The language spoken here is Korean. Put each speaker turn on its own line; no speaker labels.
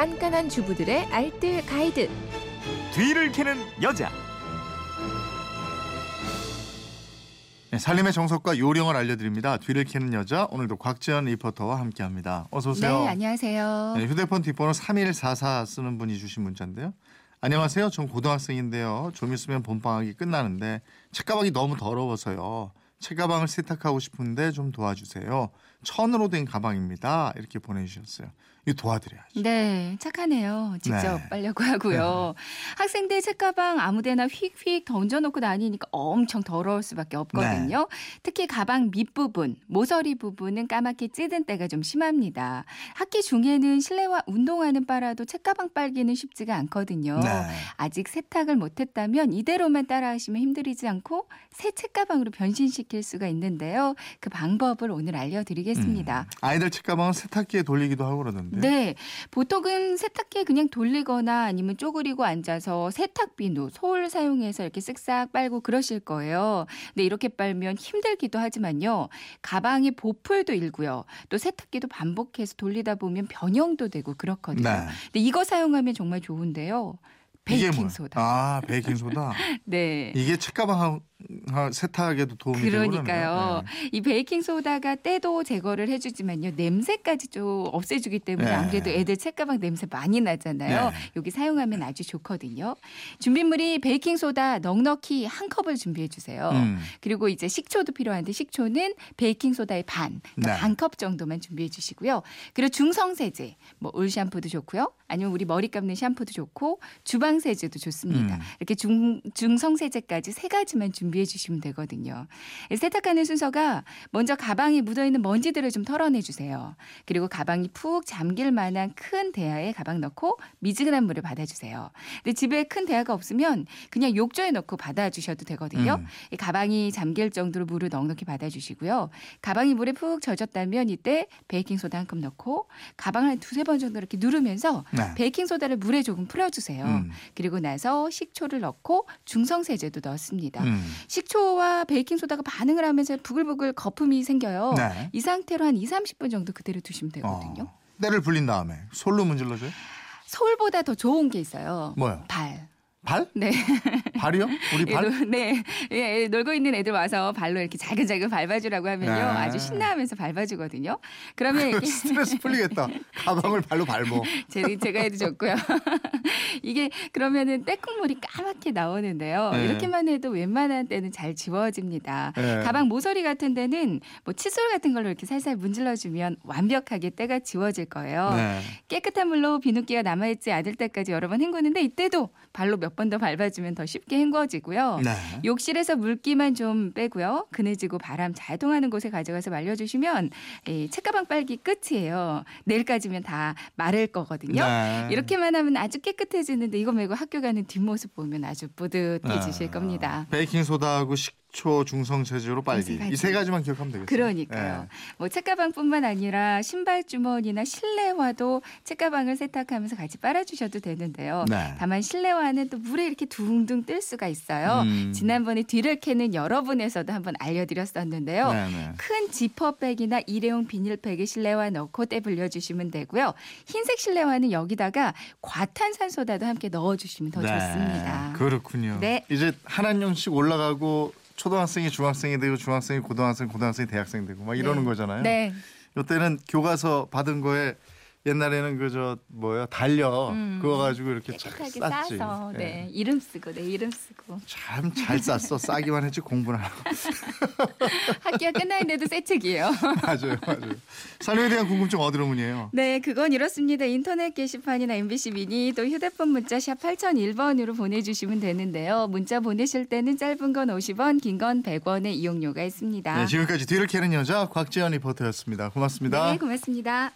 깐깐한 주부들의 알뜰 가이드.
뒤를 캐는 여자.
네, 살림의 정석과 요령을 알려드립니다. 뒤를 캐는 여자 오늘도 곽지연 리포터와 함께합니다. 어서 오세요.
네, 안녕하세요.
네, 휴대폰 뒷번호 3144 쓰는 분이 주신 문자인데요. 안녕하세요. 전 고등학생인데요. 좀 있으면 봄방학이 끝나는데 책가방이 너무 더러워서요. 책가방을 세탁하고 싶은데 좀 도와주세요. 천으로 된 가방입니다. 이렇게 보내주셨어요. 도와드려야죠.
네, 착하네요. 직접
네.
빨려고 하고요. 학생들 책가방 아무데나 휙휙 던져놓고 다니니까 엄청 더러울 수밖에 없거든요.
네.
특히 가방 밑부분, 모서리 부분은 까맣게 찌든 때가 좀 심합니다. 학기 중에는 실내와 운동화는 빨아도 책가방 빨기는 쉽지가 않거든요.
네.
아직 세탁을 못했다면 이대로만 따라하시면 힘들이지 않고 새 책가방으로 변신시킬 수가 있는데요. 그 방법을 오늘 알려드리겠습니다.
음, 아이들 책가방은 세탁기에 돌리기도 하고 그러던데.
네. 보통은 세탁기에 그냥 돌리거나 아니면 쪼그리고 앉아서 세탁비누, 솔 사용해서 이렇게 쓱싹 빨고 그러실 거예요. 근데 이렇게 빨면 힘들기도 하지만요. 가방에 보풀도 일고요. 또 세탁기도 반복해서 돌리다 보면 변형도 되고 그렇거든요.
네.
근데 이거 사용하면 정말 좋은데요. 베이킹? 소다.
아, 베이킹 소다.
네.
이게 책가방 하- 세탁에도 도움이
그러니까요.
그러네요.
이 베이킹 소다가 때도 제거를 해주지만요 내냄새까지 좀 없애주기 때문에
네.
아무래도 애들 책가방 냄새 많이 나잖아요.
네.
여기 사용하면 아주 좋거든요. 준비물이 베이킹 소다 넉넉히 한 컵을 준비해 주세요.
음.
그리고 이제 식초도 필요한데 식초는 베이킹 소다의 반,
네.
반컵 정도만 준비해 주시고요. 그리고 중성 세제, 뭐 울 샴푸도 좋고요. 아니면 우리 머리 감는 샴푸도 좋고 주방 세제도 좋습니다.
음.
이렇게 중 중성 세제까지 세 가지만 준비 해 주시면 되거든요. 세탁하는 순서가 먼저 가방에 묻어 있는 먼지들을 좀 털어내 주세요. 그리고 가방이 푹 잠길 만한 큰 대야에 가방 넣고 미지근한 물을 받아 주세요. 근데 집에 큰 대야가 없으면 그냥 욕조에 넣고 받아 주셔도 되거든요.
음.
이 가방이 잠길 정도로 물을 넉넉히 받아주시고요. 가방이 물에 푹 젖었다면 이때 베이킹 소다 한 컵 넣고 가방을 한 두세 번 정도 이렇게 누르면서
네.
베이킹 소다를 물에 조금 풀어주세요.
음.
그리고 나서 식초를 넣고 중성 세제도 넣습니다.
음.
식초와 베이킹 소다가 반응을 하면서 부글부글 거품이 생겨요.
네.
이 상태로 한 2, 30분 정도 그대로 두시면 되거든요.
어. 때를 불린 다음에 솔로 문질러줘요?
서울보다 더 좋은 게 있어요.
뭐요?
발.
발?
네.
발이요? 우리
예,
발?
놀- 네. 예, 놀고 있는 애들 와서 발로 이렇게 자글자글 밟아주라고 하면요.
네.
아주 신나하면서 밟아주거든요. 그러면 이게
스트레스 풀리겠다. 가방을 발로 밟어.
제, 제가 해도 좋고요. 이게 그러면은 때국물이 까맣게 나오는데요.
네.
이렇게만 해도 웬만한 때는 잘 지워집니다.
네.
가방 모서리 같은 데는 뭐 칫솔 같은 걸로 이렇게 살살 문질러주면 완벽하게 때가 지워질 거예요.
네.
깨끗한 물로 비눗기가 남아있지 않을 때까지 여러 번 헹구는데 이때도 발로 몇번 더 밟아주면 더 쉽게 헹궈지고요.
네.
욕실에서 물기만 좀 빼고요. 그늘지고 바람 잘 통하는 곳에 가져가서 말려주시면 이 책가방 빨기 끝이에요. 내일까지면 다 마를 거거든요.
네.
이렇게만 하면 아주 깨끗해지는데 이거 말고 학교 가는 뒷모습 보면 아주 뿌듯해지실
아,
겁니다.
베이킹 소다하고 식 초, 중성 세제로 빨기.
이세 가지.
가지만 기억하면 되겠어요.
그러니까요.
네.
뭐 책가방뿐만 아니라 신발 주머니나 실내화도 책가방을 세탁하면서 같이 빨아주셔도 되는데요.
네.
다만 실내화는 또 물에 이렇게 둥둥 뜰 수가 있어요.
음.
지난번에 뒤를 캐는 여러분에서도 한번 알려드렸었는데요.
네, 네.
큰 지퍼백이나 일회용 비닐팩에 실내화 넣고 때 불려 주시면 되고요. 흰색 실내화는 여기다가 과탄산소다도 함께 넣어주시면 더
네.
좋습니다.
그렇군요.
네.
이제 한 학년씩 올라가고 초등학생이 중학생이 되고 중학생이 고등학생, 고등학생이 대학생 되고 막 이러는
네.
거잖아요.
네.
이때는 교과서 받은 거에 옛날에는 그 저 뭐야 달려
음.
그거 가지고 이렇게 쫙
깨끗하게
쌌지.
싸서
예.
네. 이름 쓰고 내 이름 쓰고
참 잘 쌌어. 싸기만 했지 공부는 하고.
학기가 끝나는데도 새 책이에요.
맞아요, 맞아요. 살림에 대한 궁금증 어디로 문의해요?
네, 그건 이렇습니다. 인터넷 게시판이나 MBC 미니 또 휴대폰 문자 샵 8001번으로 보내주시면 되는데요. 문자 보내실 때는 짧은 건 50원, 긴 건 100원의 이용료가 있습니다.
네, 지금까지 뒤를 캐는 여자 곽지연 리포터였습니다. 고맙습니다.
네, 고맙습니다.